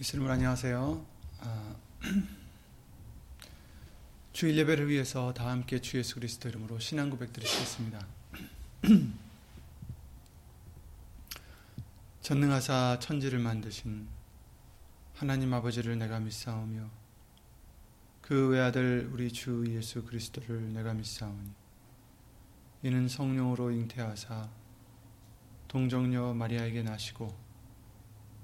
이슬물 안녕하세요. 아, 주일 예배를 위해서 다 함께 주 예수 그리스도 이름으로 신앙 고백 드리겠습니다. 전능하사 천지를 만드신 하나님 아버지를 내가 믿사오며 그 외아들 우리 주 예수 그리스도를 내가 믿사오니 이는 성령으로 잉태하사 동정녀 마리아에게 나시고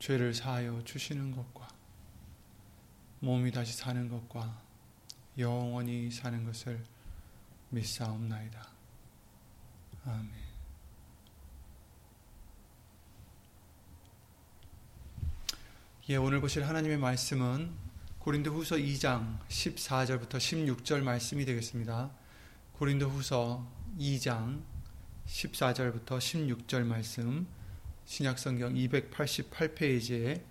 죄를 사하여 주시는 것과 몸이 다시 사는 것과 영원히 사는 것을 믿사옵나이다. 아멘. 예, 오늘 보실 하나님의 말씀은 고린도 후서 2장 14절부터 16절 말씀이 되겠습니다. 고린도 후서 2장 14절부터 16절 말씀 신약성경 288페이지에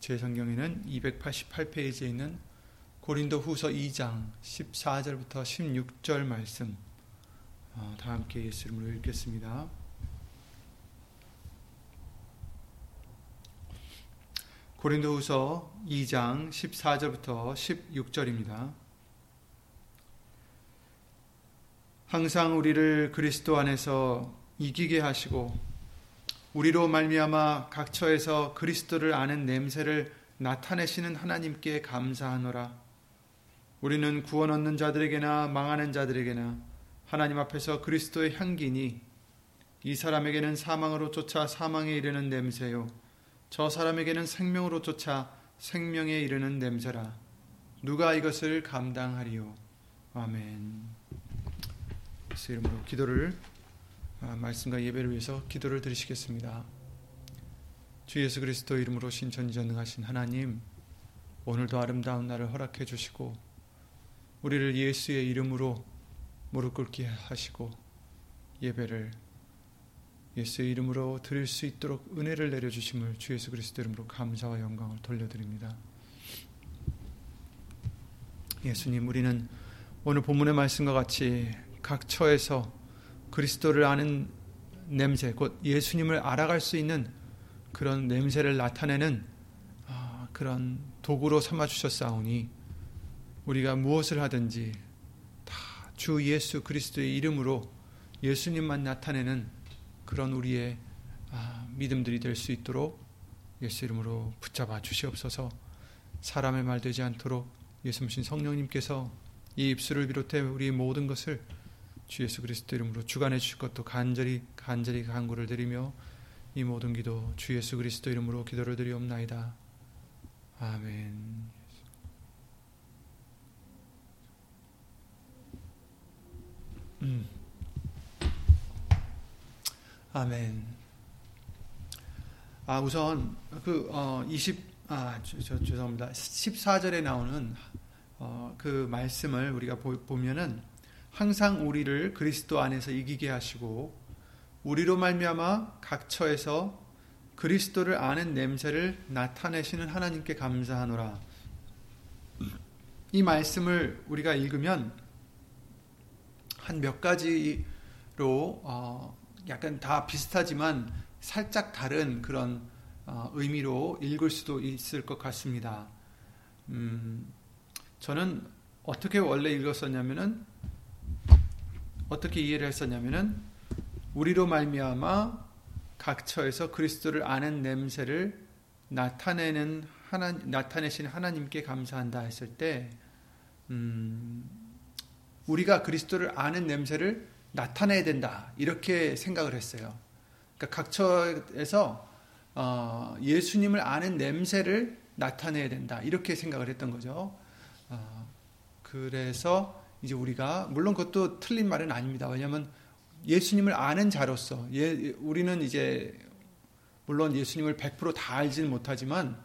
제 성경에는 288페이지에 있는 고린도 후서 2장 14절부터 16절 말씀 어, 다 함께 예수 이름으로 읽겠습니다. 고린도 후서 2장 14절부터 16절입니다. 항상 우리를 그리스도 안에서 이기게 하시고 우리로 말미암아 각 처에서 그리스도를 아는 냄새를 나타내시는 하나님께 감사하노라. 우리는 구원 얻는 자들에게나 망하는 자들에게나 하나님 앞에서 그리스도의 향기니 이 사람에게는 사망으로 쫓아 사망에 이르는 냄새요 저 사람에게는 생명으로 쫓아 생명에 이르는 냄새라. 누가 이것을 감당하리요? 아멘. 예수 이름으로 기도를 아, 말씀과 예배를 위해서 기도를 드리시겠습니다. 주 예수 그리스도 이름으로 신천지전능하신 하나님, 오늘도 아름다운 날을 허락해 주시고 우리를 예수의 이름으로 무릎 꿇게 하시고 예배를 예수의 이름으로 드릴 수 있도록 은혜를 내려 주심을 주 예수 그리스도 이름으로 감사와 영광을 돌려드립니다. 예수님, 우리는 오늘 본문의 말씀과 같이 각 처에서 그리스도를 아는 냄새, 곧 예수님을 알아갈 수 있는 그런 냄새를 나타내는 아, 그런 도구로 삼아 주셨사오니 우리가 무엇을 하든지 다 주 예수 그리스도의 이름으로 예수님만 나타내는 그런 우리의 아, 믿음들이 될 수 있도록 예수 이름으로 붙잡아 주시옵소서. 사람의 말 되지 않도록 예수님 성령님께서 이 입술을 비롯해 우리 모든 것을 주 예수 그리스도 이름으로 주관해 주실 것도 간절히 간절히 간구를 드리며 이 모든 기도 주 예수 그리스도 이름으로 기도를 드리옵나이다. 아멘. 음. 아멘. 아 우선 그 20, 아, 죄송합니다. 14절에 나오는 어, 그 말씀을 우리가 보, 보면은 항상 우리를 그리스도 안에서 이기게 하시고 우리로 말미암아 각처에서 그리스도를 아는 냄새를 나타내시는 하나님께 감사하노라. 이 말씀을 우리가 읽으면 한 몇 가지로 어 약간 다 비슷하지만 살짝 다른 그런 어 의미로 읽을 수도 있을 것 같습니다. 음, 저는 어떻게 원래 읽었었냐면은 어떻게 이해를 했었냐면은 우리로 말미암아 각처에서 그리스도를 아는 냄새를 나타내는 하나 나타내신 하나님께 감사한다 했을 때 음, 우리가 그리스도를 아는 냄새를 나타내야 된다 이렇게 생각을 했어요. 그러니까 각처에서 어, 예수님을 아는 냄새를 나타내야 된다 이렇게 생각을 했던 거죠. 어, 그래서 이제 우리가 물론 그것도 틀린 말은 아닙니다. 왜냐하면 예수님을 아는 자로서 예, 우리는 이제 물론 예수님을 100%다 알지는 못하지만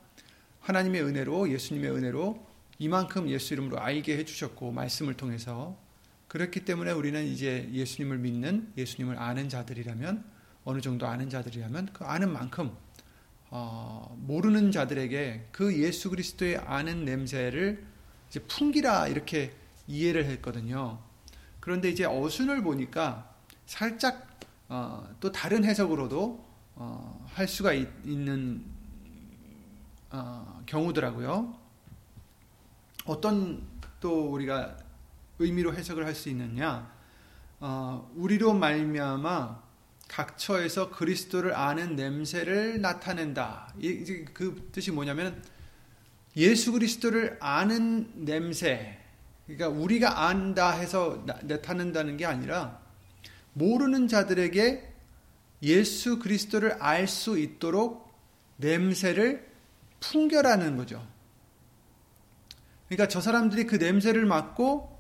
하나님의 은혜로 예수님의 은혜로 이만큼 예수 이름으로 알게 해주셨고 말씀을 통해서 그렇기 때문에 우리는 이제 예수님을 믿는 예수님을 아는 자들이라면 어느 정도 아는 자들이라면 그 아는 만큼 어, 모르는 자들에게 그 예수 그리스도의 아는 냄새를 이제 풍기라 이렇게 이해를 했거든요. 그런데 이제 어순을 보니까 살짝 어, 또 다른 해석으로도 어, 할 수가 있, 는 어, 경우더라고요. 어떤 또 우리가 의미로 해석을 할 수 있느냐? 어, 우리로 말미암아 각처에서 그리스도를 아는 냄새를 나타낸다. 이, 그 뜻이 뭐냐면 예수 그리스도를 아는 냄새. 그러니까 우리가 안다 해서 나타낸다는 게 아니라 모르는 자들에게 예수 그리스도를 알 수 있도록 냄새를 풍겨라는 거죠. 그러니까 저 사람들이 그 냄새를 맡고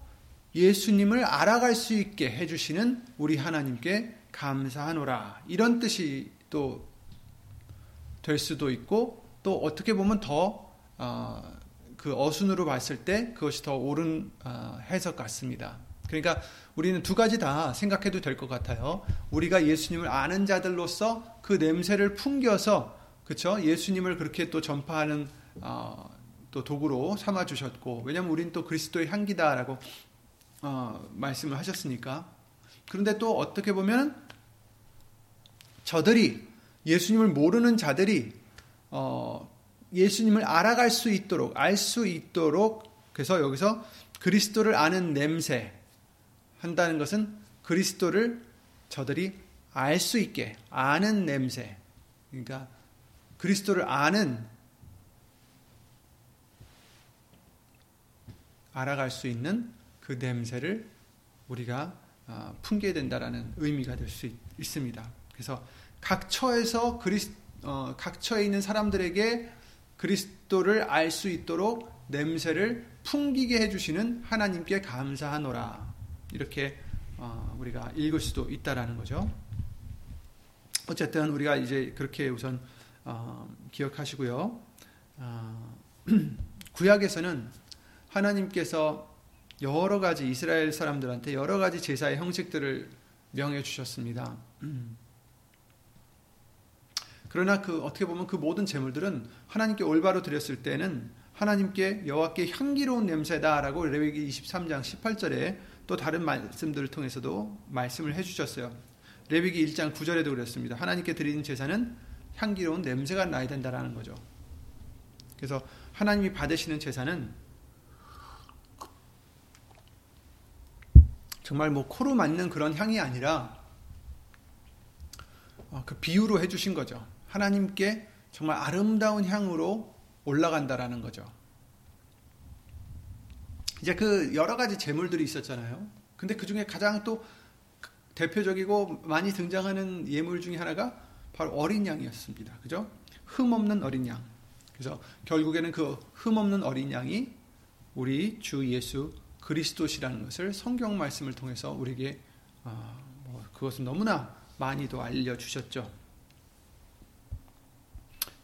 예수님을 알아갈 수 있게 해주시는 우리 하나님께 감사하노라. 이런 뜻이 또 될 수도 있고 또 어떻게 보면 더 그 어, 어순으로 봤을 때 그것이 더 옳은 어, 해석 같습니다. 그러니까 우리는 두 가지 다 생각해도 될 것 같아요. 우리가 예수님을 아는 자들로서 그 냄새를 풍겨서 그렇죠? 예수님을 그렇게 또 전파하는 어, 또 도구로 삼아 주셨고 왜냐하면 우리는 또 그리스도의 향기다라고 어, 말씀을 하셨으니까 그런데 또 어떻게 보면 저들이 예수님을 모르는 자들이 어, 예수님을 알아갈 수 있도록 알 수 있도록 그래서 여기서 그리스도를 아는 냄새 한다는 것은 그리스도를 저들이 알 수 있게 아는 냄새. 그러니까 그리스도를 아는 알아갈 수 있는 그 냄새를 우리가 아, 풍게 된다라는 의미가 될 수 있습니다. 그래서 각 처에서 그리스 어, 각 처에 있는 사람들에게 그리스도를 알 수 있도록 냄새를 풍기게 해주시는 하나님께 감사하노라. 이렇게 어, 우리가 읽을 수도 있다라는 거죠. 어쨌든 우리가 이제 그렇게 우선 어, 기억하시고요. 어, 구약에서는 하나님께서 여러 가지 이스라엘 사람들한테 여러 가지 제사의 형식들을 명해 주셨습니다. 그러나 그 어떻게 보면 그 모든 제물들은 하나님께 올바로 드렸을 때는 하나님께 여호와께 향기로운 냄새다라고 레위기 23장 18절에 또 다른 말씀들을 통해서도 말씀을 해 주셨어요. 레위기 1장 9절에도 그랬습니다. 하나님께 드리는 제사는 향기로운 냄새가 나야 된다라는 거죠. 그래서 하나님이 받으시는 제사는 정말 뭐 코로 맞는 그런 향이 아니라 어, 그 비유로 해주신 거죠. 하나님께 정말 아름다운 향으로 올라간다라는 거죠. 이제 그 여러 가지 재물들이 있었잖아요. 근데 그 중에 가장 또 대표적이고 많이 등장하는 예물 중에 하나가 바로 어린 양이었습니다. 그죠? 흠 없는 어린 양. 그래서 결국에는 그 흠 없는 어린 양이 우리 주 예수 그리스도시라는 것을 성경 말씀을 통해서 우리에게 어, 뭐 그것은 너무나 많이도 알려 주셨죠.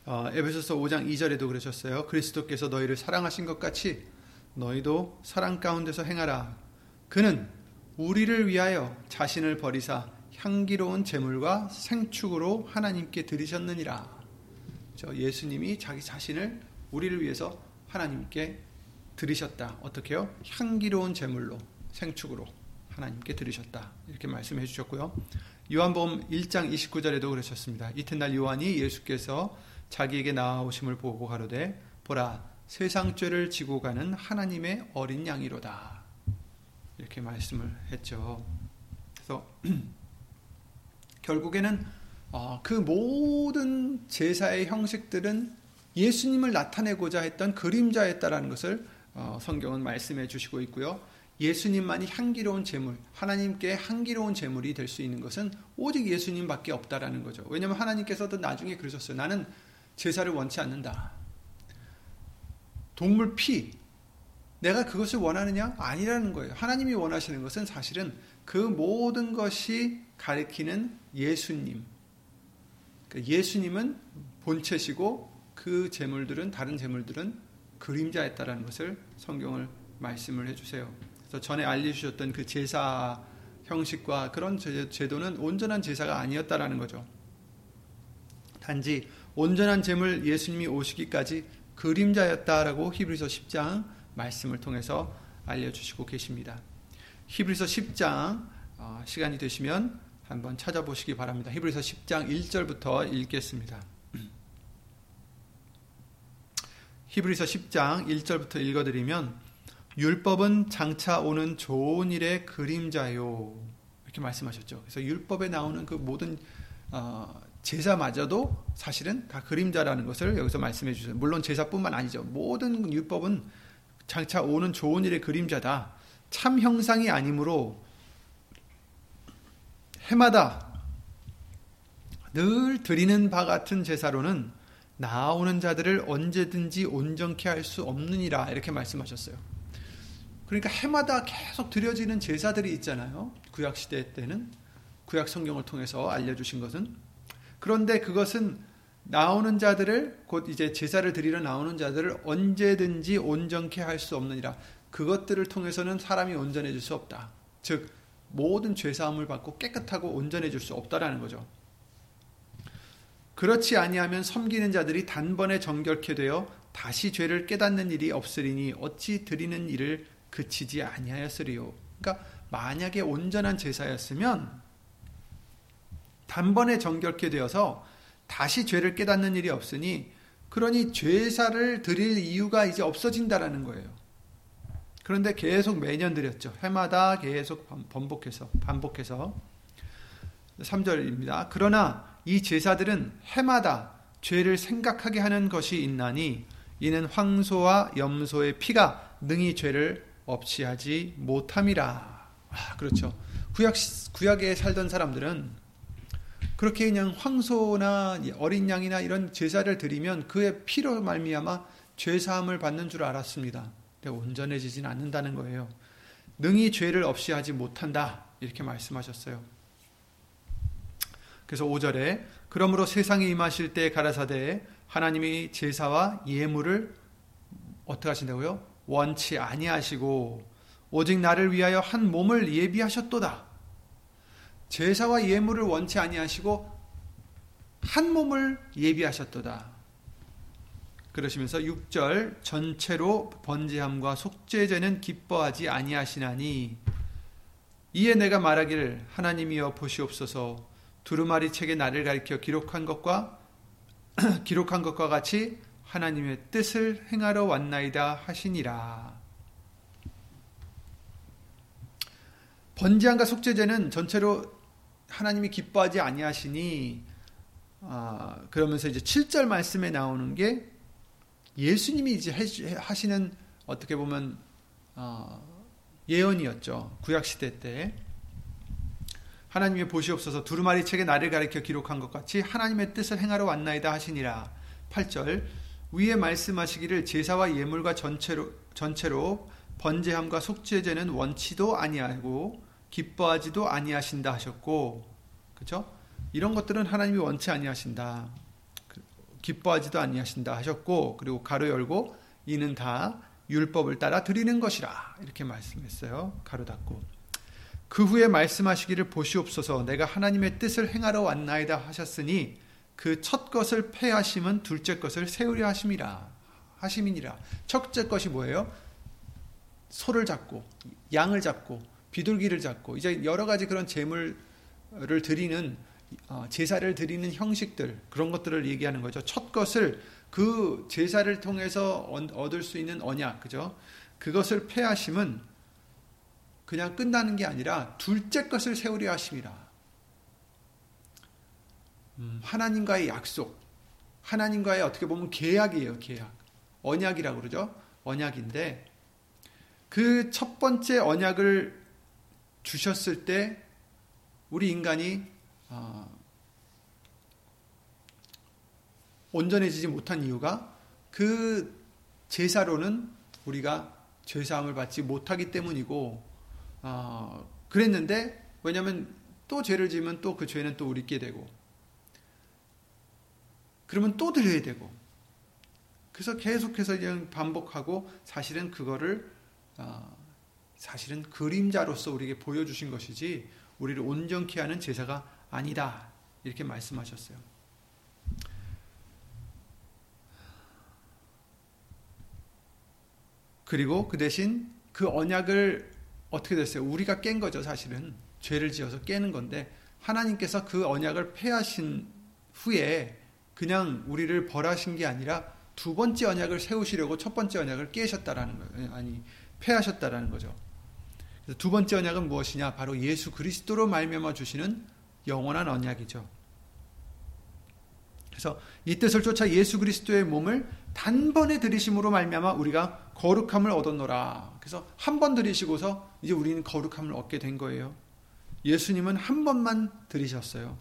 어, 에베소서 5장 2절에도 그러셨어요. 그리스도께서 너희를 사랑하신 것 같이 너희도 사랑 가운데서 행하라. 그는 우리를 위하여 자신을 버리사 향기로운 제물과 생축으로 하나님께 드리셨느니라. 저 예수님이 자기 자신을 우리를 위해서 하나님께 드리셨다. 어떻게요? 향기로운 제물로 생축으로 하나님께 드리셨다. 이렇게 말씀해 주셨고요. 요한복음 1장 29절에도 그러셨습니다. 이튿날 요한이 예수께서 자기에게 나오심을 보고 가로되 보라 세상 죄를 지고 가는 하나님의 어린 양이로다. 이렇게 말씀을 했죠. 그래서 결국에는 어, 그 모든 제사의 형식들은 예수님을 나타내고자 했던 그림자였다라는 것을 어, 성경은 말씀해 주시고 있고요. 예수님만이 향기로운 제물, 하나님께 향기로운 제물이 될 수 있는 것은 오직 예수님밖에 없다라는 거죠. 왜냐하면 하나님께서도 나중에 그러셨어요. 나는 제사를 원치 않는다. 동물 피, 내가 그것을 원하느냐? 아니라는 거예요. 하나님이 원하시는 것은 사실은 그 모든 것이 가리키는 예수님. 그러니까 예수님은 본체시고 그 제물들은 다른 제물들은 그림자였다라는 것을 성경을 말씀을 해주세요. 그래서 전에 알려주셨던 그 제사 형식과 그런 제도는 온전한 제사가 아니었다라는 거죠. 단지 온전한 제물 예수님이 오시기까지 그림자였다라고 히브리서 10장 말씀을 통해서 알려주시고 계십니다. 히브리서 10장 어, 시간이 되시면 한번 찾아보시기 바랍니다. 히브리서 10장 1절부터 읽겠습니다. 히브리서 10장 1절부터 읽어드리면 율법은 장차 오는 좋은 일의 그림자요 이렇게 말씀하셨죠. 그래서 율법에 나오는 그 모든 어, 제사마저도 사실은 다 그림자라는 것을 여기서 말씀해 주세요. 물론 제사뿐만 아니죠. 모든 율법은 장차 오는 좋은 일의 그림자다. 참 형상이 아니므로 해마다 늘 드리는 바 같은 제사로는 나오는 자들을 언제든지 온전케 할 수 없느니라 이렇게 말씀하셨어요. 그러니까 해마다 계속 드려지는 제사들이 있잖아요. 구약 시대 때는 구약 성경을 통해서 알려주신 것은 그런데 그것은 나오는 자들을 곧 이제 제사를 드리러 나오는 자들을 언제든지 온전케 할 수 없느니라. 그것들을 통해서는 사람이 온전해질 수 없다. 즉 모든 죄 사함을 받고 깨끗하고 온전해질 수 없다라는 거죠. 그렇지 아니하면 섬기는 자들이 단번에 정결케 되어 다시 죄를 깨닫는 일이 없으리니 어찌 드리는 일을 그치지 아니하였으리요. 그러니까 만약에 온전한 제사였으면 단번에 정결케 되어서 다시 죄를 깨닫는 일이 없으니 그러니 죄사를 드릴 이유가 이제 없어진다라는 거예요. 그런데 계속 매년 드렸죠. 해마다 계속 반복해서 반복해서 3절입니다. 그러나 이 제사들은 해마다 죄를 생각하게 하는 것이 있나니 이는 황소와 염소의 피가 능히 죄를 없이 하지 못함이라. 아, 그렇죠. 구약 구약에 살던 사람들은 그렇게 그냥 황소나 어린 양이나 이런 제사를 드리면 그의 피로 말미암아 죄 사함을 받는 줄 알았습니다. 온전해지진 않는다는 거예요. 능히 죄를 없이 하지 못한다. 이렇게 말씀하셨어요. 그래서 5절에 그러므로 세상에 임하실 때 가라사대 하나님이 제사와 예물을 어떻게 하신다고요? 원치 아니하시고 오직 나를 위하여 한 몸을 예비하셨도다. 제사와 예물을 원치 아니하시고 한 몸을 예비하셨도다. 그러시면서 6절 전체로 번제함과 속죄제는 기뻐하지 아니하시나니 이에 내가 말하기를 하나님이여 보시옵소서 두루마리 책에 나를 가리켜 기록한 것과 기록한 것과 같이 하나님의 뜻을 행하러 왔나이다 하시니라. 번제함과 속죄제는 전체로 하나님이 기뻐하지 아니하시니 아, 그러면서 이제 7절 말씀에 나오는 게 예수님이 이제 하시는 어떻게 보면 어, 예언이었죠. 구약 시대 때 하나님의 보시옵소서 두루마리 책에 나를 가리켜 기록한 것 같이 하나님의 뜻을 행하러 왔나이다 하시니라. 8절 위에 말씀하시기를 제사와 예물과 전체로 전체로 번제함과 속죄제는 원치도 아니하고 기뻐하지도 아니하신다 하셨고 그렇죠? 이런 것들은 하나님이 원치 아니하신다. 그, 기뻐하지도 아니하신다 하셨고 그리고 가로 열고 이는 다 율법을 따라 드리는 것이라 이렇게 말씀했어요. 가로 닫고 그 후에 말씀하시기를 보시옵소서 내가 하나님의 뜻을 행하러 왔나이다 하셨으니 그 첫 것을 패하심은 둘째 것을 세우려 하심이라 하심이니라 첫째 것이 뭐예요? 소를 잡고 양을 잡고 비둘기를 잡고 이제 여러 가지 그런 제물을 드리는 어, 제사를 드리는 형식들 그런 것들을 얘기하는 거죠. 첫 것을 그 제사를 통해서 얻을 수 있는 언약 그죠? 그것을 폐하심은 그냥 끝나는 게 아니라 둘째 것을 세우려 하심이라. 음, 하나님과의 약속, 하나님과의 어떻게 보면 계약이에요, 계약. 언약이라고 그러죠. 언약인데 그 첫 번째 언약을 주셨을 때 우리 인간이 어, 온전해지지 못한 이유가 그 제사로는 우리가 죄사함을 받지 못하기 때문이고 어, 그랬는데 왜냐하면 또 죄를 지으면 또 그 죄는 또 우리께 되고 그러면 또 드려야 되고 그래서 계속해서 그냥 반복하고 사실은 그거를 어, 사실은 그림자로서 우리에게 보여주신 것이지 우리를 온전케 하는 제사가 아니다 이렇게 말씀하셨어요. 그리고 그 대신 그 언약을 어떻게 됐어요? 우리가 깬 거죠, 사실은. 죄를 지어서 깨는 건데 하나님께서 그 언약을 폐하신 후에 그냥 우리를 벌하신 게 아니라 두 번째 언약을 세우시려고 첫 번째 언약을 깨셨다라는 거예요. 아니, 폐하셨다라는 거죠. 두 번째 언약은 무엇이냐? 바로 예수 그리스도로 말미암아 주시는 영원한 언약이죠. 그래서 이 뜻을 쫓아 예수 그리스도의 몸을 단번에 들이심으로 말미암아 우리가 거룩함을 얻었노라. 그래서 한 번 들이시고서 이제 우리는 거룩함을 얻게 된 거예요. 예수님은 한 번만 들이셨어요.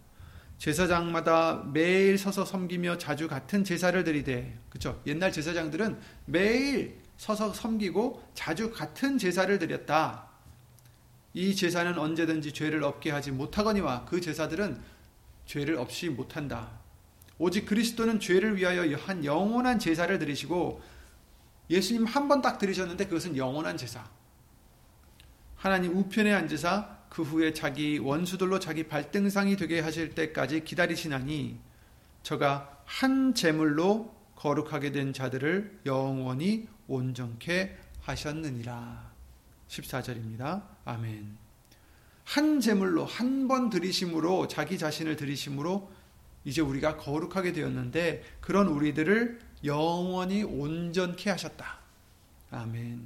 제사장마다 매일 서서 섬기며 자주 같은 제사를 드리되, 그렇죠? 옛날 제사장들은 매일 서서 섬기고 자주 같은 제사를 드렸다. 이 제사는 언제든지 죄를 없게 하지 못하거니와 그 제사들은 죄를 없이 못한다. 오직 그리스도는 죄를 위하여 한 영원한 제사를 드리시고 예수님 한 번 딱 드리셨는데 그것은 영원한 제사. 하나님 우편에 앉으사 그 후에 자기 원수들로 자기 발등상이 되게 하실 때까지 기다리시나니 저가 한 제물로 거룩하게 된 자들을 영원히 온전케 하셨느니라. 14절입니다. 아멘. 한 제물로 한 번 드리심으로 자기 자신을 드리심으로 이제 우리가 거룩하게 되었는데 그런 우리들을 영원히 온전케 하셨다. 아멘.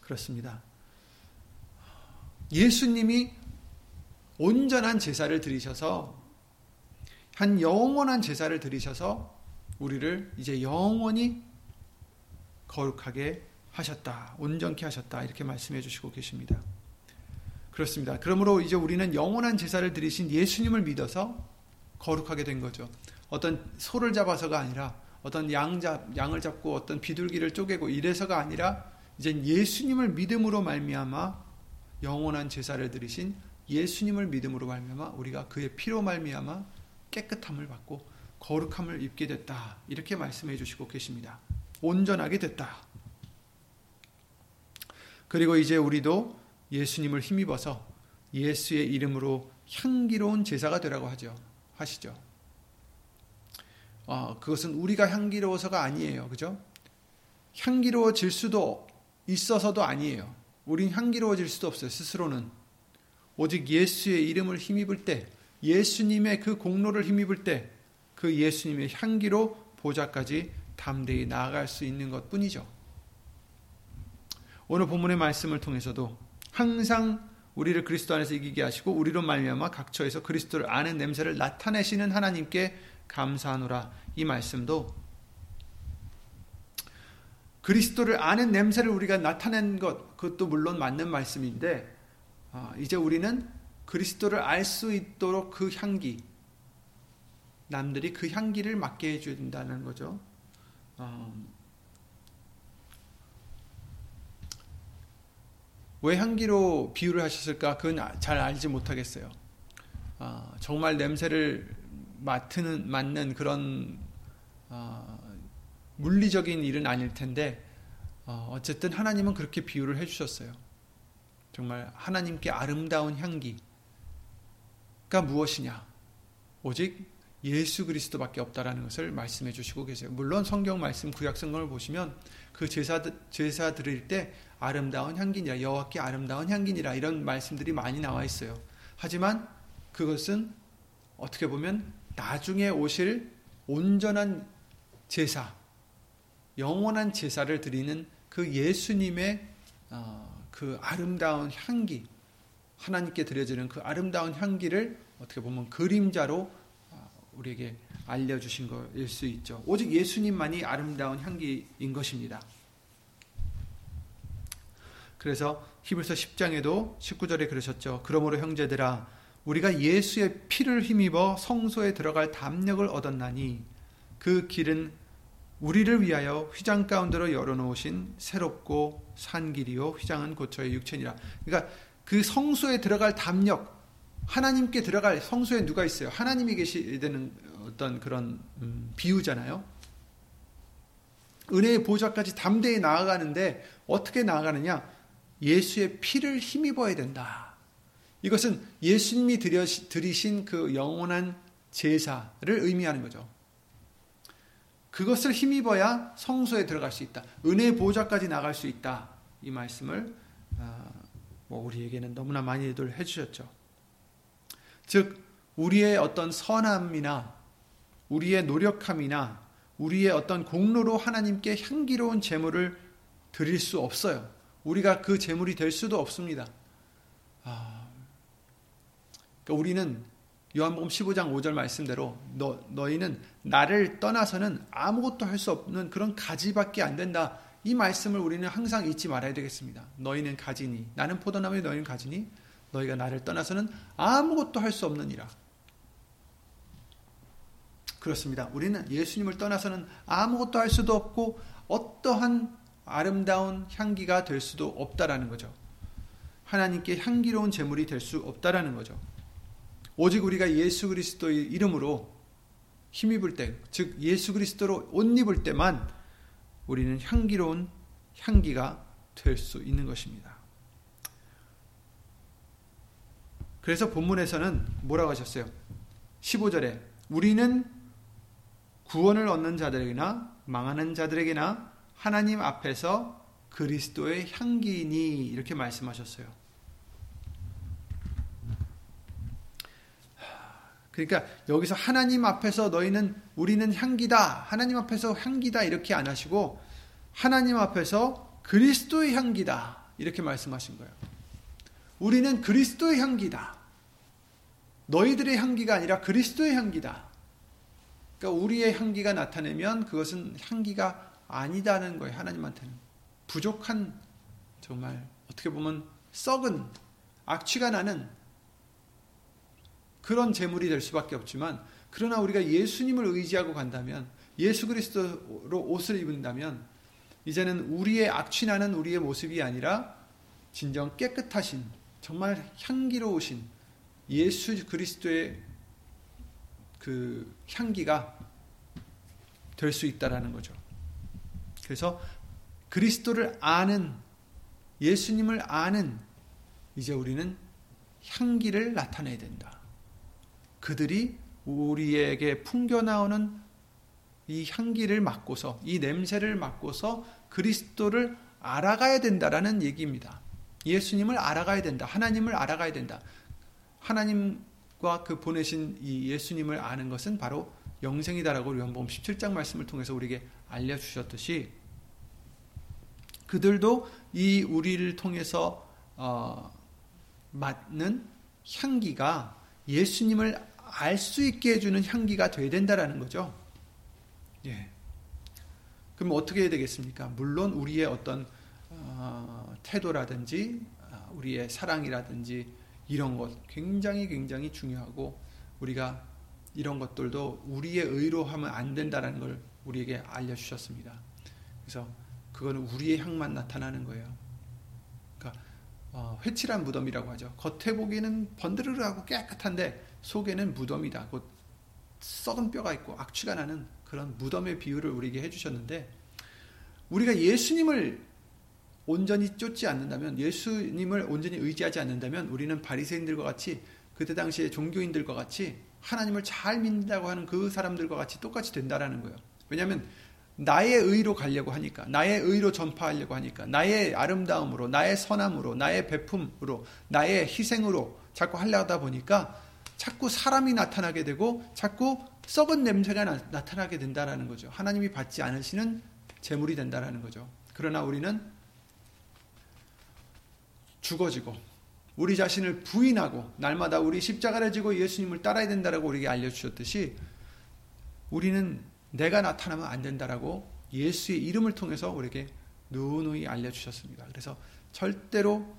그렇습니다. 예수님이 온전한 제사를 드리셔서 한 영원한 제사를 드리셔서 우리를 이제 영원히 거룩하게 하셨다. 온전케 하셨다. 이렇게 말씀해 주시고 계십니다. 그렇습니다. 그러므로 이제 우리는 영원한 제사를 드리신 예수님을 믿어서 거룩하게 된 거죠. 어떤 소를 잡아서가 아니라 어떤 양 잡, 양을 잡고 어떤 비둘기를 쪼개고 이래서가 아니라 이제 예수님을 믿음으로 말미암아 영원한 제사를 드리신 예수님을 믿음으로 말미암아 우리가 그의 피로 말미암아 깨끗함을 받고 거룩함을 입게 됐다. 이렇게 말씀해 주시고 계십니다. 온전하게 됐다. 그리고 이제 우리도 예수님을 힘입어서 예수의 이름으로 향기로운 제사가 되라고 하죠. 하시죠. 어, 그것은 우리가 향기로워서가 아니에요. 그죠? 향기로워질 수도 있어서도 아니에요. 우린 향기로워질 수도 없어요. 스스로는. 오직 예수의 이름을 힘입을 때, 예수님의 그 공로를 힘입을 때, 그 예수님의 향기로 보좌까지 담대히 나아갈 수 있는 것 뿐이죠. 오늘 본문의 말씀을 통해서도 항상 우리를 그리스도 안에서 이기게 하시고 우리로 말미암아 각처에서 그리스도를 아는 냄새를 나타내시는 하나님께 감사하노라. 이 말씀도 그리스도를 아는 냄새를 우리가 나타낸 것 그것도 물론 맞는 말씀인데 어, 이제 우리는 그리스도를 알 수 있도록 그 향기 남들이 그 향기를 맡게 해줘야 된다는 거죠. 왜 향기로 비유를 하셨을까? 그건 잘 알지 못하겠어요. 어, 정말 냄새를 맡는 맡는 그런 어, 물리적인 일은 아닐 텐데 어, 쨌든 하나님은 그렇게 비유를 해주셨어요. 정말 하나님께 아름다운 향기가 무엇이냐? 오직 예수 그리스도밖에 없다라는 것을 말씀해 주시고 계세요. 물론 성경 말씀 구약 성경을 보시면 그 제사 제사 드릴 때 아름다운 향기니라 여호와께 아름다운 향기니라 이런 말씀들이 많이 나와 있어요. 하지만 그것은 어떻게 보면 나중에 오실 온전한 제사, 영원한 제사를 드리는 그 예수님의 어, 그 아름다운 향기, 하나님께 드려지는 그 아름다운 향기를 어떻게 보면 그림자로 어, 우리에게 알려주신 것일 수 있죠. 오직 예수님만이 아름다운 향기인 것입니다. 그래서 히브리서 10장에도 19절에 그러셨죠. 그러므로 형제들아 우리가 예수의 피를 힘입어 성소에 들어갈 담력을 얻었나니 그 길은 우리를 위하여 휘장 가운데로 열어놓으신 새롭고 산 길이요 휘장은 고쳐의 육체니라. 그러니까 그 성소에 들어갈 담력 하나님께 들어갈 성소에 누가 있어야 하나님이 계시되는 어떤 그런 음, 비유잖아요. 은혜의 보좌까지 담대히 나아가는데 어떻게 나아가느냐? 예수의 피를 힘입어야 된다. 이것은 예수님이 드리신 그 영원한 제사를 의미하는 거죠. 그것을 힘입어야 성소에 들어갈 수 있다. 은혜의 보좌까지 나갈 수 있다. 이 말씀을 아, 뭐 우리에게는 너무나 많이들 해주셨죠. 즉 우리의 어떤 선함이나 우리의 노력함이나 우리의 어떤 공로로 하나님께 향기로운 제물을 드릴 수 없어요. 우리가 그 제물이 될 수도 없습니다. 아, 그러니까 우리는 요한복음 15장 5절 말씀대로 너, 너희는 나를 떠나서는 아무것도 할 수 없는 그런 가지밖에 안 된다. 이 말씀을 우리는 항상 잊지 말아야 되겠습니다. 너희는 가지니 나는 포도나무에 너희는 가지니 너희가 나를 떠나서는 아무것도 할 수 없느니라. 그렇습니다. 우리는 예수님을 떠나서는 아무것도 할 수도 없고 어떠한 아름다운 향기가 될 수도 없다라는 거죠. 하나님께 향기로운 제물이 될 수 없다라는 거죠. 오직 우리가 예수 그리스도의 이름으로 힘입을 때, 즉 예수 그리스도로 옷 입을 때만 우리는 향기로운 향기가 될 수 있는 것입니다. 그래서 본문에서는 뭐라고 하셨어요? 15절에 우리는 구원을 얻는 자들에게나 망하는 자들에게나 하나님 앞에서 그리스도의 향기니 이렇게 말씀하셨어요. 그러니까 여기서 하나님 앞에서 너희는 우리는 향기다. 하나님 앞에서 향기다 이렇게 안 하시고 하나님 앞에서 그리스도의 향기다. 이렇게 말씀하신 거예요. 우리는 그리스도의 향기다. 너희들의 향기가 아니라 그리스도의 향기다. 그러니까 우리의 향기가 나타내면 그것은 향기가 아니다는 거예요. 하나님한테는. 부족한 정말 어떻게 보면 썩은 악취가 나는 그런 재물이 될 수밖에 없지만 그러나 우리가 예수님을 의지하고 간다면 예수 그리스도로 옷을 입는다면 이제는 우리의 악취 나는 우리의 모습이 아니라 진정 깨끗하신 정말 향기로우신 예수 그리스도의 그 향기가 될 수 있다라는 거죠. 그래서 그리스도를 아는 예수님을 아는 이제 우리는 향기를 나타내야 된다. 그들이 우리에게 풍겨 나오는 이 향기를 맡고서 이 냄새를 맡고서 그리스도를 알아가야 된다라는 얘기입니다. 예수님을 알아가야 된다. 하나님을 알아가야 된다. 하나님과 그 보내신 이 예수님을 아는 것은 바로 영생이다라고 요한복음 17장 말씀을 통해서 우리에게 알려 주셨듯이 그들도 이 우리를 통해서 어, 맡는 향기가 예수님을 알 수 있게 해주는 향기가 돼야 된다라는 거죠. 예. 그럼 어떻게 해야 되겠습니까? 물론 우리의 어떤 어, 태도라든지 어, 우리의 사랑이라든지 이런 것 굉장히 굉장히 중요하고 우리가 이런 것들도 우리의 의로 하면 안 된다라는 걸 우리에게 알려주셨습니다. 그래서 그거는 우리의 향만 나타나는 거예요. 그러니까 어, 회칠한 무덤이라고 하죠. 겉에 보기에는 번드르르하고 깨끗한데 속에는 무덤이다. 곧 썩은 뼈가 있고 악취가 나는 그런 무덤의 비유를 우리에게 해주셨는데 우리가 예수님을 온전히 쫓지 않는다면 예수님을 온전히 의지하지 않는다면 우리는 바리새인들과 같이 그때 당시에 종교인들과 같이 하나님을 잘 믿는다고 하는 그 사람들과 같이 똑같이 된다라는 거예요. 왜냐하면 나의 의로 가려고 하니까, 나의 의로 전파하려고 하니까, 나의 아름다움으로, 나의 선함으로, 나의 베품으로, 나의 희생으로 자꾸 하려다 보니까 자꾸 사람이 나타나게 되고 자꾸 썩은 냄새가 나, 타나게 된다라는 거죠. 하나님이 받지 않으시는 재물이 된다라는 거죠. 그러나 우리는 죽어지고 우리 자신을 부인하고 날마다 우리 십자가를 지고 예수님을 따라야 된다라고 우리에게 알려주셨듯이 우리는 내가 나타나면 안 된다라고 예수의 이름을 통해서 우리에게 누누이 알려주셨습니다. 그래서 절대로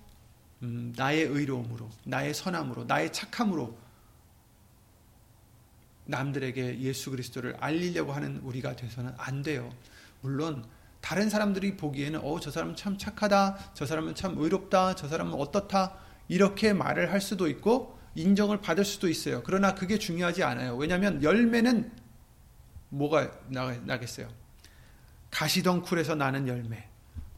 음, 나의 의로움으로, 나의 선함으로, 나의 착함으로 남들에게 예수 그리스도를 알리려고 하는 우리가 돼서는 안 돼요. 물론 다른 사람들이 보기에는 어 저 사람은 참 착하다, 저 사람은 참 의롭다, 저 사람은 어떻다 이렇게 말을 할 수도 있고 인정을 받을 수도 있어요. 그러나 그게 중요하지 않아요. 왜냐하면 열매는 뭐가 나 겠어요? 가시덩쿨에서 나는 열매,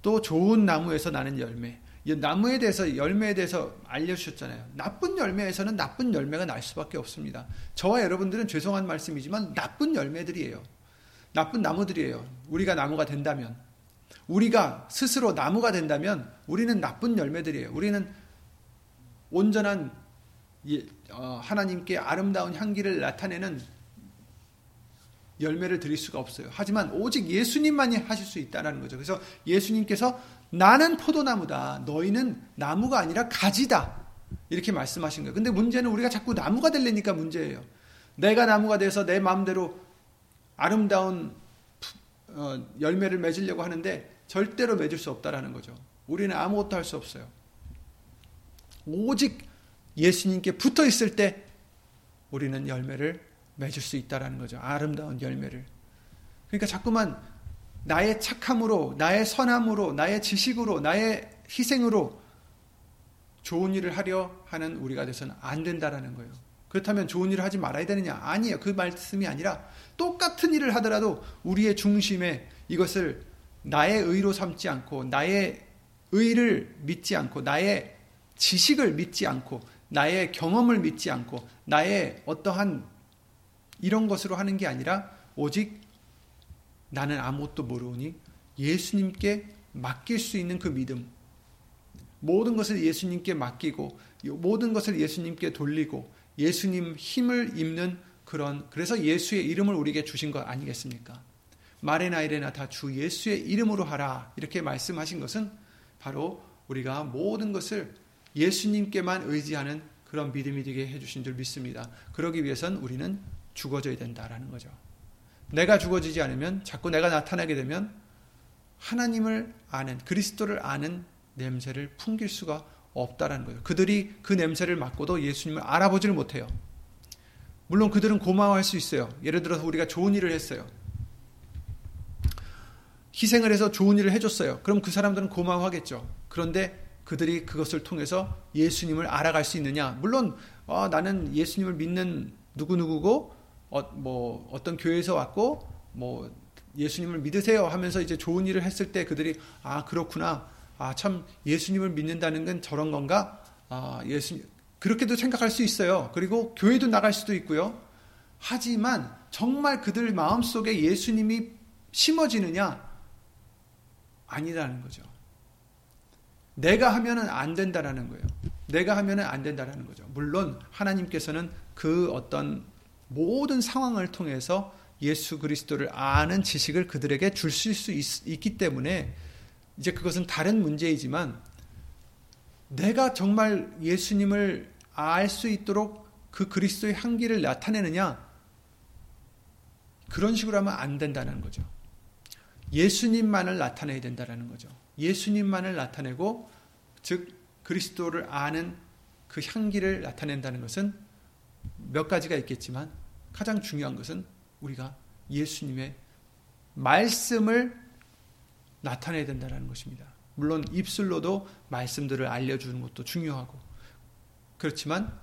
또 좋은 나무에서 나는 열매. 나무에 대해서 열매에 대해서 알려주셨잖아요. 나쁜 열매에서는 나쁜 열매가 날 수밖에 없습니다. 저와 여러분들은 죄송한 말씀이지만 나쁜 열매들이에요. 나쁜 나무들이에요. 우리가 나무가 된다면, 우리가 스스로 나무가 된다면 우리는 나쁜 열매들이에요. 우리는 온전한 어, 하나님께 아름다운 향기를 나타내는 열매를 드릴 수가 없어요. 하지만 오직 예수님만이 하실 수 있다는 거죠. 그래서 예수님께서 나는 포도나무다. 너희는 나무가 아니라 가지다. 이렇게 말씀하신 거예요. 근데 문제는 우리가 자꾸 나무가 되려니까 문제예요. 내가 나무가 돼서 내 마음대로 아름다운 어, 열매를 맺으려고 하는데 절대로 맺을 수 없다라는 거죠. 우리는 아무것도 할 수 없어요. 오직 예수님께 붙어 있을 때 우리는 열매를 맺을 수 있다라는 거죠. 아름다운 열매를. 그러니까 자꾸만 나의 착함으로, 나의 선함으로, 나의 지식으로, 나의 희생으로 좋은 일을 하려 하는 우리가 돼서는 안 된다라는 거예요. 그렇다면 좋은 일을 하지 말아야 되느냐? 아니에요. 그 말씀이 아니라 똑같은 일을 하더라도 우리의 중심에 이것을 나의 의로 삼지 않고 나의 의를 믿지 않고 나의 지식을 믿지 않고 나의 경험을 믿지 않고 나의 어떠한 이런 것으로 하는 게 아니라 오직 나는 아무것도 모르니 예수님께 맡길 수 있는 그 믿음. 모든 것을 예수님께 맡기고 모든 것을 예수님께 돌리고 예수님 힘을 입는 그런 그래서 예수의 이름을 우리에게 주신 것 아니겠습니까? 마레나 이레나 다 주 예수의 이름으로 하라 이렇게 말씀하신 것은 바로 우리가 모든 것을 예수님께만 의지하는 그런 믿음이 되게 해주신 줄 믿습니다. 그러기 위해선 우리는 죽어져야 된다라는 거죠. 내가 죽어지지 않으면 자꾸 내가 나타나게 되면 하나님을 아는 그리스도를 아는 냄새를 풍길 수가 없다라는 거예요. 그들이 그 냄새를 맡고도 예수님을 알아보지를 못해요. 물론 그들은 고마워할 수 있어요. 예를 들어서 우리가 좋은 일을 했어요. 희생을 해서 좋은 일을 해줬어요. 그럼 그 사람들은 고마워하겠죠. 그런데 그들이 그것을 통해서 예수님을 알아갈 수 있느냐? 물론 어, 나는 예수님을 믿는 누구 누구고 어, 뭐 어떤 교회에서 왔고 뭐 예수님을 믿으세요 하면서 이제 좋은 일을 했을 때 그들이 아 그렇구나 아 참 예수님을 믿는다는 건 저런 건가 아 예수 그렇게도 생각할 수 있어요. 그리고 교회도 나갈 수도 있고요. 하지만 정말 그들 마음 속에 예수님이 심어지느냐 아니라는 거죠. 내가 하면은 안 된다라는 거예요. 내가 하면은 안 된다라는 거죠. 물론 하나님께서는 그 어떤 모든 상황을 통해서 예수 그리스도를 아는 지식을 그들에게 주실 수 있, 기 때문에 이제 그것은 다른 문제이지만 내가 정말 예수님을 알 수 있도록 그 그리스도의 향기를 나타내느냐 그런 식으로 하면 안 된다는 거죠. 예수님만을 나타내야 된다는 거죠. 예수님만을 나타내고 즉 그리스도를 아는 그 향기를 나타낸다는 것은 몇 가지가 있겠지만 가장 중요한 것은 우리가 예수님의 말씀을 나타내야 된다는 것입니다. 물론 입술로도 말씀들을 알려주는 것도 중요하고 그렇지만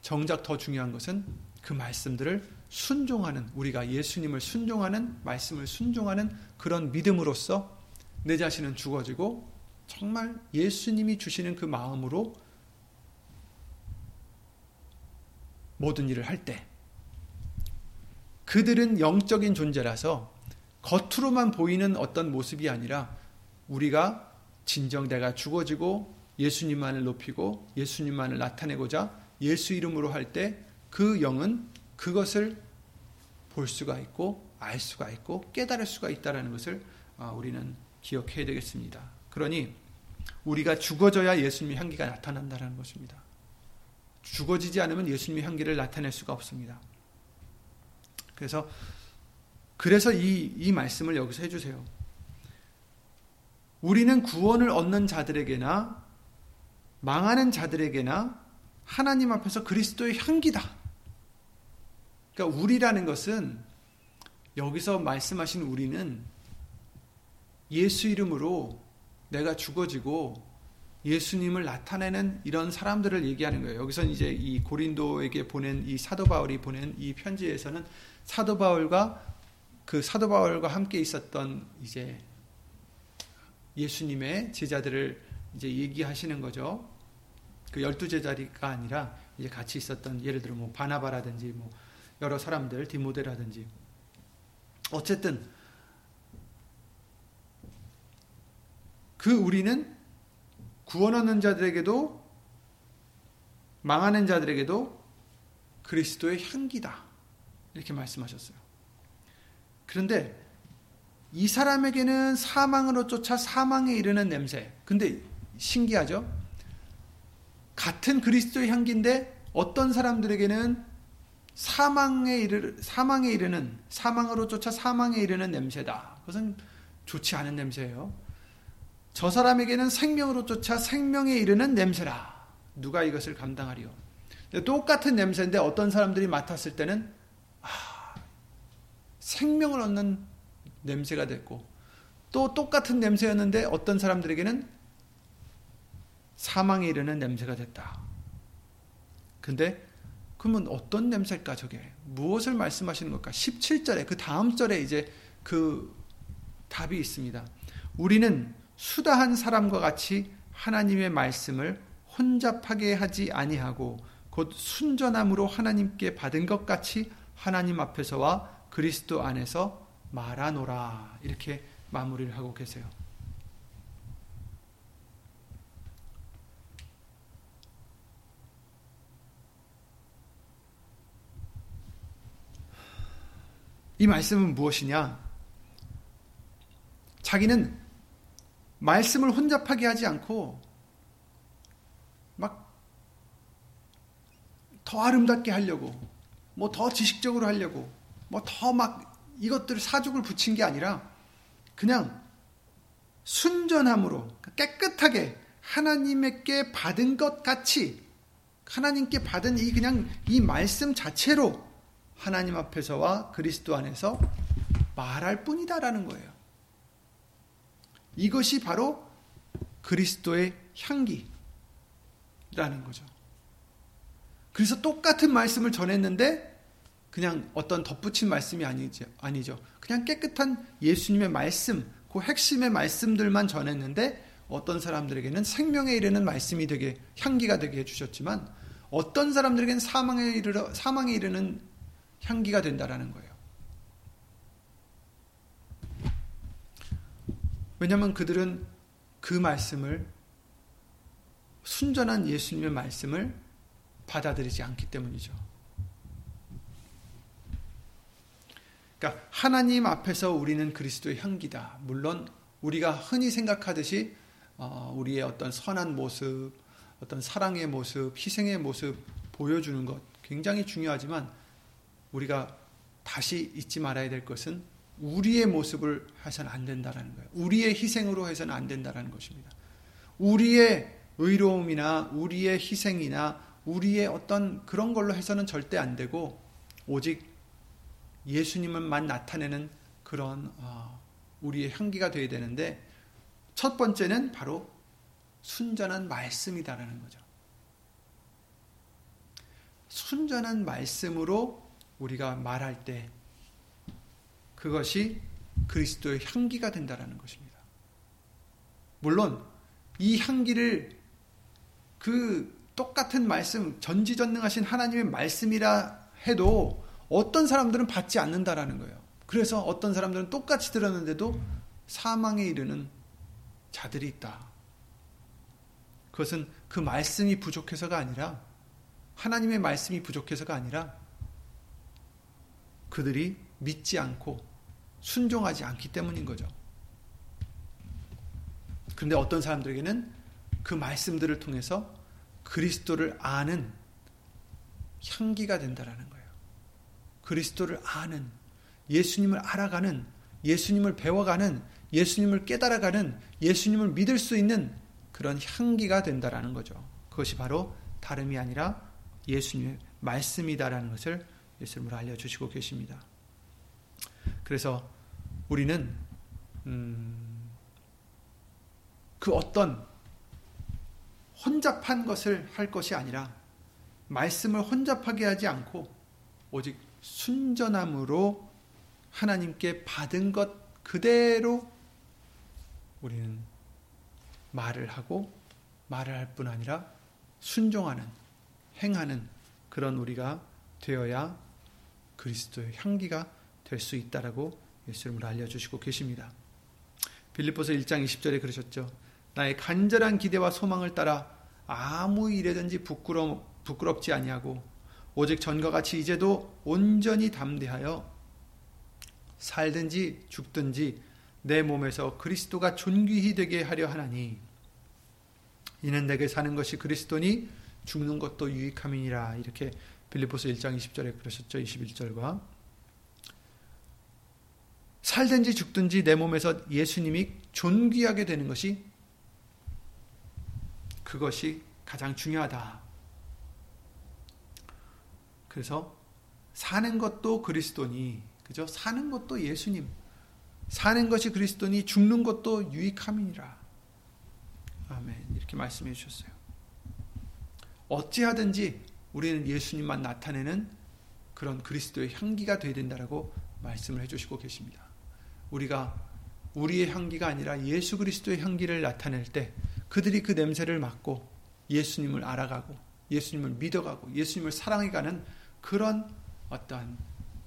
정작 더 중요한 것은 그 말씀들을 순종하는 우리가 예수님을 순종하는 말씀을 순종하는 그런 믿음으로써 내 자신은 죽어지고 정말 예수님이 주시는 그 마음으로 모든 일을 할 때 그들은 영적인 존재라서 겉으로만 보이는 어떤 모습이 아니라 우리가 진정 내가 죽어지고 예수님만을 높이고 예수님만을 나타내고자 예수 이름으로 할 때 그 영은 그것을 볼 수가 있고 알 수가 있고 깨달을 수가 있다는 것을 아, 우리는 기억해야 되겠습니다. 그러니 우리가 죽어져야 예수님의 향기가 나타난다는 것입니다. 죽어지지 않으면 예수님의 향기를 나타낼 수가 없습니다. 그래서 그래서 이, 이 말씀을 여기서 해주세요. 우리는 구원을 얻는 자들에게나 망하는 자들에게나 하나님 앞에서 그리스도의 향기다. 그러니까 우리라는 것은 여기서 말씀하신 우리는 예수 이름으로 내가 죽어지고 예수님을 나타내는 이런 사람들을 얘기하는 거예요. 여기서 이제 이 고린도에게 보낸 이 사도 바울이 보낸 이 편지에서는 사도 바울과 그 사도 바울과 함께 있었던 이제 예수님의 제자들을 이제 얘기하시는 거죠. 그 열두 제자리가 아니라 이제 같이 있었던 예를 들어 뭐 바나바라든지 뭐 여러 사람들 디모데라든지 어쨌든 그 우리는 구원 얻는 자들에게도 망하는 자들에게도 그리스도의 향기다. 이렇게 말씀하셨어요. 그런데 이 사람에게는 사망으로 쫓아 사망에 이르는 냄새. 근데 신기하죠? 같은 그리스도의 향기인데 어떤 사람들에게는 사망에 이르 사망에 이르는 사망으로 쫓아 사망에 이르는 냄새다. 그것은 좋지 않은 냄새예요. 저 사람에게는 생명으로 쫓아 생명에 이르는 냄새라. 누가 이것을 감당하리요? 똑같은 냄새인데 어떤 사람들이 맡았을 때는 아, 생명을 얻는 냄새가 됐고 또 똑같은 냄새였는데 어떤 사람들에게는 사망에 이르는 냄새가 됐다. 근데 그러면 어떤 냄새일까 저게? 무엇을 말씀하시는 걸까? 17절에 그 다음 절에 이제 그 답이 있습니다. 우리는 수다한 사람과 같이 하나님의 말씀을 혼잡하게 하지 아니하고 곧 순전함으로 하나님께 받은 것 같이 하나님 앞에서와 그리스도 안에서 말하노라 이렇게 마무리를 하고 계세요. 이 말씀은 무엇이냐? 자기는 말씀을 혼잡하게 하지 않고 막 더 아름답게 하려고 뭐 더 지식적으로 하려고 뭐 더 막 이것들을 사죽을 붙인 게 아니라 그냥 순전함으로 깨끗하게 하나님께 받은 것 같이 하나님께 받은 이 그냥 이 말씀 자체로 하나님 앞에서와 그리스도 안에서 말할 뿐이다라는 거예요. 이것이 바로 그리스도의 향기라는 거죠. 그래서 똑같은 말씀을 전했는데 그냥 어떤 덧붙인 말씀이 아니죠. 아니죠. 그냥 깨끗한 예수님의 말씀, 그 핵심의 말씀들만 전했는데 어떤 사람들에게는 생명에 이르는 말씀이 되게 향기가 되게 해주셨지만 어떤 사람들에게는 사망에 이르러 사망에 이르는 향기가 된다라는 거예요. 왜냐하면 그들은 그 말씀을 순전한 예수님의 말씀을 받아들이지 않기 때문이죠. 그러니까 하나님 앞에서 우리는 그리스도의 향기다. 물론 우리가 흔히 생각하듯이 어, 우리의 어떤 선한 모습, 어떤 사랑의 모습, 희생의 모습 보여주는 것 굉장히 중요하지만 우리가 다시 잊지 말아야 될 것은 우리의 모습을 해서는 안 된다라는 거예요. 우리의 희생으로 해서는 안 된다라는 것입니다. 우리의 의로움이나 우리의 희생이나 우리의 어떤 그런 걸로 해서는 절대 안 되고 오직 예수님을만 나타내는 그런 어, 우리의 향기가 되어야 되는데 첫 번째는 바로 순전한 말씀이다라는 거죠. 순전한 말씀으로 우리가 말할 때 그것이 그리스도의 향기가 된다라는 것입니다. 물론 이 향기를 그 똑같은 말씀 전지전능하신 하나님의 말씀이라 해도 어떤 사람들은 받지 않는다라는 거예요. 그래서 어떤 사람들은 똑같이 들었는데도 사망에 이르는 자들이 있다. 그것은 그 말씀이 부족해서가 아니라 하나님의 말씀이 부족해서가 아니라 그들이 믿지 않고 순종하지 않기 때문인 거죠. 그런데 어떤 사람들에게는 그 말씀들을 통해서 그리스도를 아는 향기가 된다라는 거예요. 그리스도를 아는 예수님을 알아가는 예수님을 배워가는 예수님을 깨달아가는 예수님을 믿을 수 있는 그런 향기가 된다라는 거죠. 그것이 바로 다름이 아니라 예수님의 말씀이다라는 것을 예수님으로 알려주시고 계십니다. 그래서 우리는 음, 그 어떤 혼잡한 것을 할 것이 아니라 말씀을 혼잡하게 하지 않고 오직 순전함으로 하나님께 받은 것 그대로 우리는 말을 하고 말을 할 뿐 아니라 순종하는 행하는 그런 우리가 되어야 그리스도의 향기가 될 수 있다라고 예수님을 알려주시고 계십니다. 빌립보서 1장 20절에 그러셨죠. 나의 간절한 기대와 소망을 따라 아무 일에든지 부끄러, 부끄럽지 아니하고 오직 전과 같이 이제도 온전히 담대하여 살든지 죽든지 내 몸에서 그리스도가 존귀히 되게 하려 하나니 이는 내게 사는 것이 그리스도니 죽는 것도 유익함이니라 이렇게 빌립보서 1장 20절에 그러셨죠. 21절과 살든지 죽든지 내 몸에서 예수님이 존귀하게 되는 것이 그것이 가장 중요하다. 그래서 사는 것도 그리스도니 그죠? 사는 것도 예수님. 사는 것이 그리스도니 죽는 것도 유익함이니라. 아멘. 이렇게 말씀해 주셨어요. 어찌하든지 우리는 예수님만 나타내는 그런 그리스도의 향기가 되어야 된다라고 말씀을 해주시고 계십니다. 우리가 우리의 향기가 아니라 예수 그리스도의 향기를 나타낼 때 그들이 그 냄새를 맡고 예수님을 알아가고 예수님을 믿어가고 예수님을 사랑해가는 그런 어떠한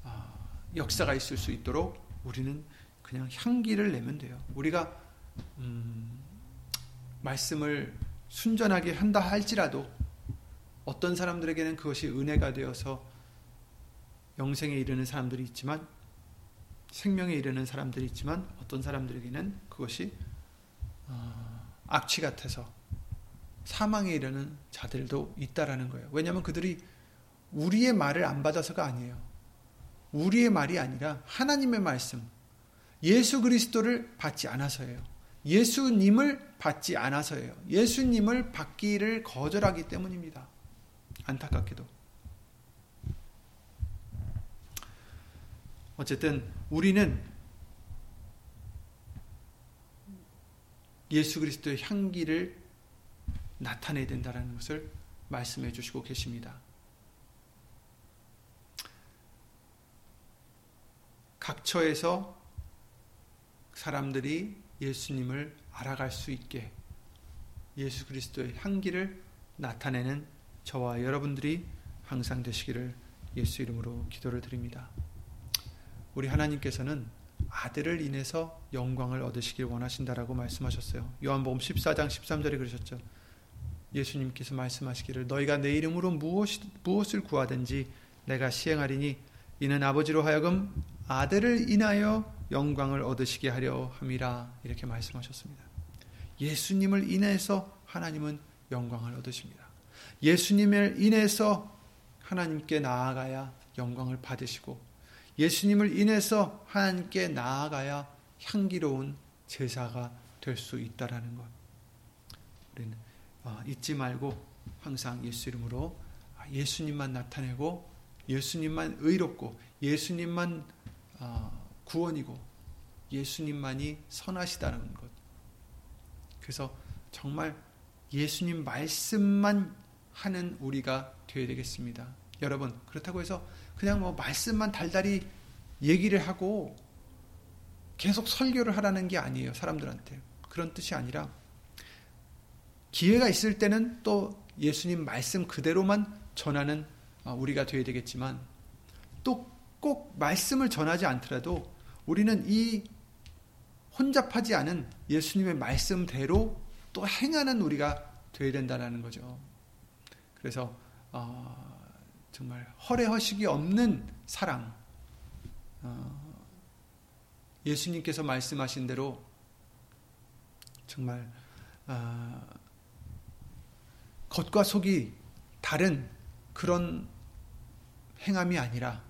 어, 역사가 있을 수 있도록 우리는 그냥 향기를 내면 돼요. 우리가 음, 말씀을 순전하게 한다 할지라도 어떤 사람들에게는 그것이 은혜가 되어서 영생에 이르는 사람들이 있지만 생명에 이르는 사람들이 있지만 어떤 사람들에게는 그것이 어, 악취 같아서 사망에 이르는 자들도 있다라는 거예요. 왜냐하면 그들이 우리의 말을 안 받아서가 아니에요. 우리의 말이 아니라 하나님의 말씀, 예수 그리스도를 받지 않아서예요. 예수님을 받지 않아서예요. 예수님을 받기를 거절하기 때문입니다. 안타깝게도. 어쨌든 우리는 예수 그리스도의 향기를 나타내야 된다는 것을 말씀해 주시고 계십니다. 각처에서 사람들이 예수님을 알아갈 수 있게 예수 그리스도의 향기를 나타내는 저와 여러분들이 항상 되시기를 예수 이름으로 기도를 드립니다. 우리 하나님께서는 아들을 인해서 영광을 얻으시길 원하신다라고 말씀하셨어요. 요한복음 14장 13절에 그러셨죠. 예수님께서 말씀하시기를 너희가 내 이름으로 무엇, 무엇을 구하든지 내가 시행하리니 이는 아버지로 하여금 아들을 인하여 영광을 얻으시게 하려 함이라 이렇게 말씀하셨습니다. 예수님을 인해서 하나님은 영광을 얻으십니다. 예수님을 인해서 하나님께 나아가야 영광을 받으시고 예수님을 인해서 하나님께 나아가야 향기로운 제사가 될 수 있다라는 것. 우리는 어, 잊지 말고 항상 예수 이름으로 예수님만 나타내고 예수님만 의롭고 예수님만 어, 구원이고 예수님만이 선하시다는 것. 그래서 정말 예수님 말씀만 하는 우리가 되어야 되겠습니다. 여러분, 그렇다고 해서 그냥 뭐 말씀만 달달이 얘기를 하고 계속 설교를 하라는 게 아니에요. 사람들한테. 그런 뜻이 아니라 기회가 있을 때는 또 예수님 말씀 그대로만 전하는 어, 우리가 되어야 되겠지만 또 꼭 말씀을 전하지 않더라도 우리는 이 혼잡하지 않은 예수님의 말씀대로 또 행하는 우리가 되어야 된다는 거죠. 그래서 어, 정말 허례허식이 없는 사랑. 어, 예수님께서 말씀하신 대로 정말 어, 겉과 속이 다른 그런 행함이 아니라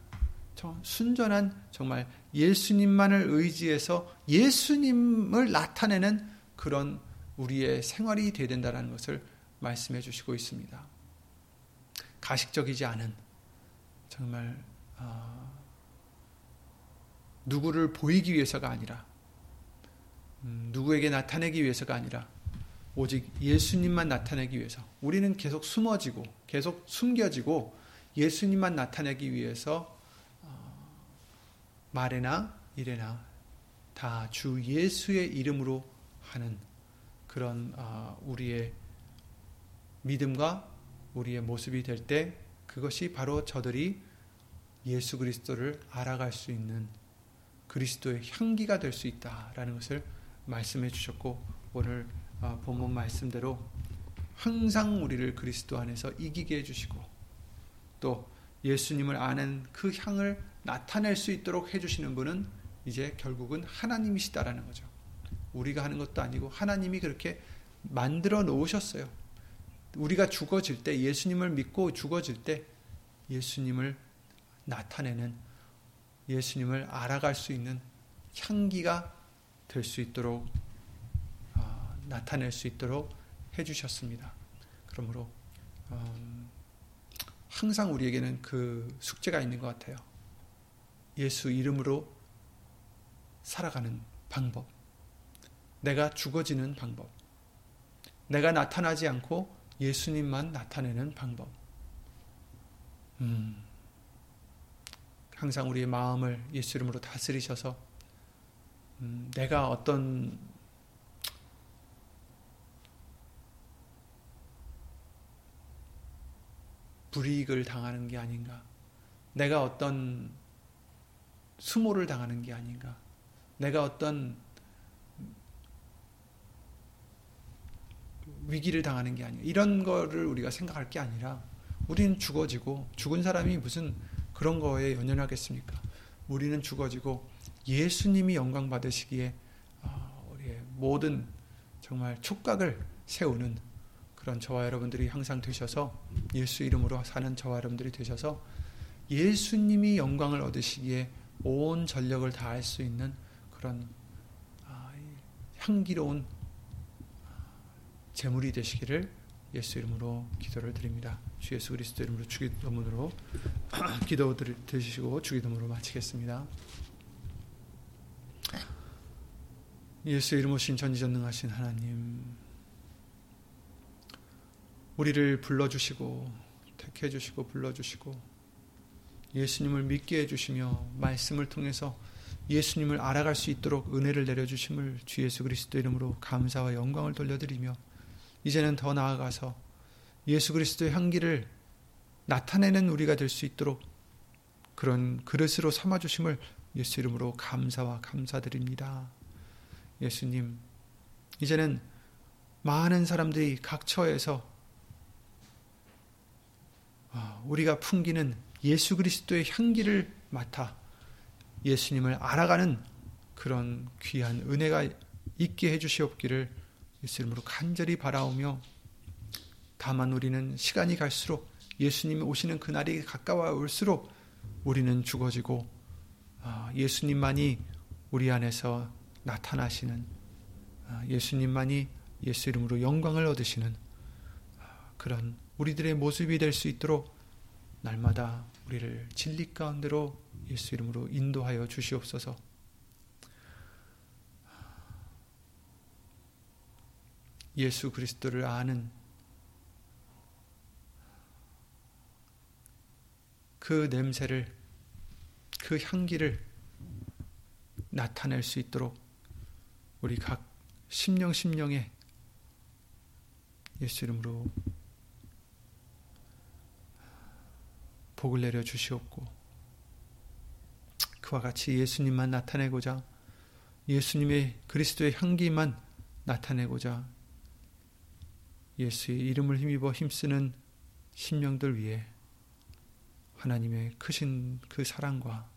순전한 정말 예수님만을 의지해서 예수님을 나타내는 그런 우리의 생활이 되어야 된다는 것을 말씀해 주시고 있습니다. 가식적이지 않은 정말 어, 누구를 보이기 위해서가 아니라 음, 누구에게 나타내기 위해서가 아니라 오직 예수님만 나타내기 위해서 우리는 계속 숨어지고 계속 숨겨지고 예수님만 나타내기 위해서 어, 말에나 일에나 다 주 예수의 이름으로 하는 그런 아, 우리의 믿음과 우리의 모습이 될 때 그것이 바로 저들이 예수 그리스도를 알아갈 수 있는 그리스도의 향기가 될 수 있다라는 것을 말씀해 주셨고 오늘 아, 본문 말씀대로 항상 우리를 그리스도 안에서 이기게 해주시고 또 예수님을 아는 그 향을 나타낼 수 있도록 해주시는 분은 이제 결국은 하나님이시다라는 거죠. 우리가 하는 것도 아니고 하나님이 그렇게 만들어 놓으셨어요. 우리가 죽어질 때 예수님을 믿고 죽어질 때 예수님을 나타내는 예수님을 알아갈 수 있는 향기가 될 수 있도록 어, 나타낼 수 있도록 해주셨습니다. 그러므로 음, 항상 우리에게는 그 숙제가 있는 것 같아요. 예수 이름으로 살아가는 방법, 내가 죽어지는 방법, 내가 나타나지 않고 예수님만 나타내는 방법. 음, 항상 우리의 마음을 예수 이름으로 다스리셔서 음, 내가 어떤 불이익을 당하는 게 아닌가. 내가 어떤 수모를 당하는 게 아닌가. 내가 어떤 위기를 당하는 게 아닌가. 이런 거를 우리가 생각할 게 아니라 우리는 죽어지고 죽은 사람이 무슨 그런 거에 연연하겠습니까? 우리는 죽어지고 예수님이 영광 받으시기에 아, 우리의 모든 정말 촉각을 세우는 그런 저와 여러분들이 항상 되셔서 예수 이름으로 사는 저와 여러분들이 되셔서 예수님이 영광을 얻으시기에 온 전력을 다할 수 있는 그런 아, 향기로운 제물이 되시기를 예수 이름으로 기도를 드립니다. 주 예수 그리스도 이름으로 주기도문으로 기도 드리시고 주기도문으로 마치겠습니다. 예수 이름 오신 전지전능하신 하나님 우리를 불러주시고 택해주시고 불러주시고 예수님을 믿게 해주시며 말씀을 통해서 예수님을 알아갈 수 있도록 은혜를 내려주심을 주 예수 그리스도 이름으로 감사와 영광을 돌려드리며 이제는 더 나아가서 예수 그리스도의 향기를 나타내는 우리가 될 수 있도록 그런 그릇으로 삼아주심을 예수 이름으로 감사와 감사드립니다. 예수님, 이제는 많은 사람들이 각 처에서 아, 우리가 풍기는 예수 그리스도의 향기를 맡아 예수님을 알아가는 그런 귀한 은혜가 있게 해주시옵기를 예수 이름으로 간절히 바라오며 다만 우리는 시간이 갈수록 예수님이 오시는 그날이 가까워 올수록 우리는 죽어지고 아, 예수님만이 우리 안에서 나타나시는 아, 예수님만이 예수 이름으로 영광을 얻으시는 아, 그런 우리들의 모습이 될 수 있도록 날마다 우리를 진리 가운데로 예수 이름으로 인도하여 주시옵소서. 예수 그리스도를 아는 그 냄새를, 그 향기를 나타낼 수 있도록 우리 각 심령 심령에 예수 이름으로 복을 내려 주시옵고 그와 같이 예수님만 나타내고자 예수님의 그리스도의 향기만 나타내고자 예수의 이름을 힘입어 힘쓰는 심령들 위해 하나님의 크신 그 사랑과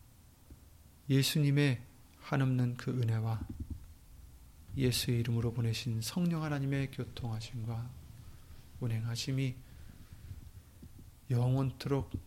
예수님의 한없는 그 은혜와 예수의 이름으로 보내신 성령 하나님의 교통하심과 운행하심이 영원토록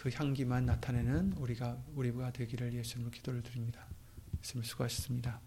그 향기만 나타내는 우리가 우리가 되기를 예수님으로 기도를 드립니다. 예수님 수고하셨습니다.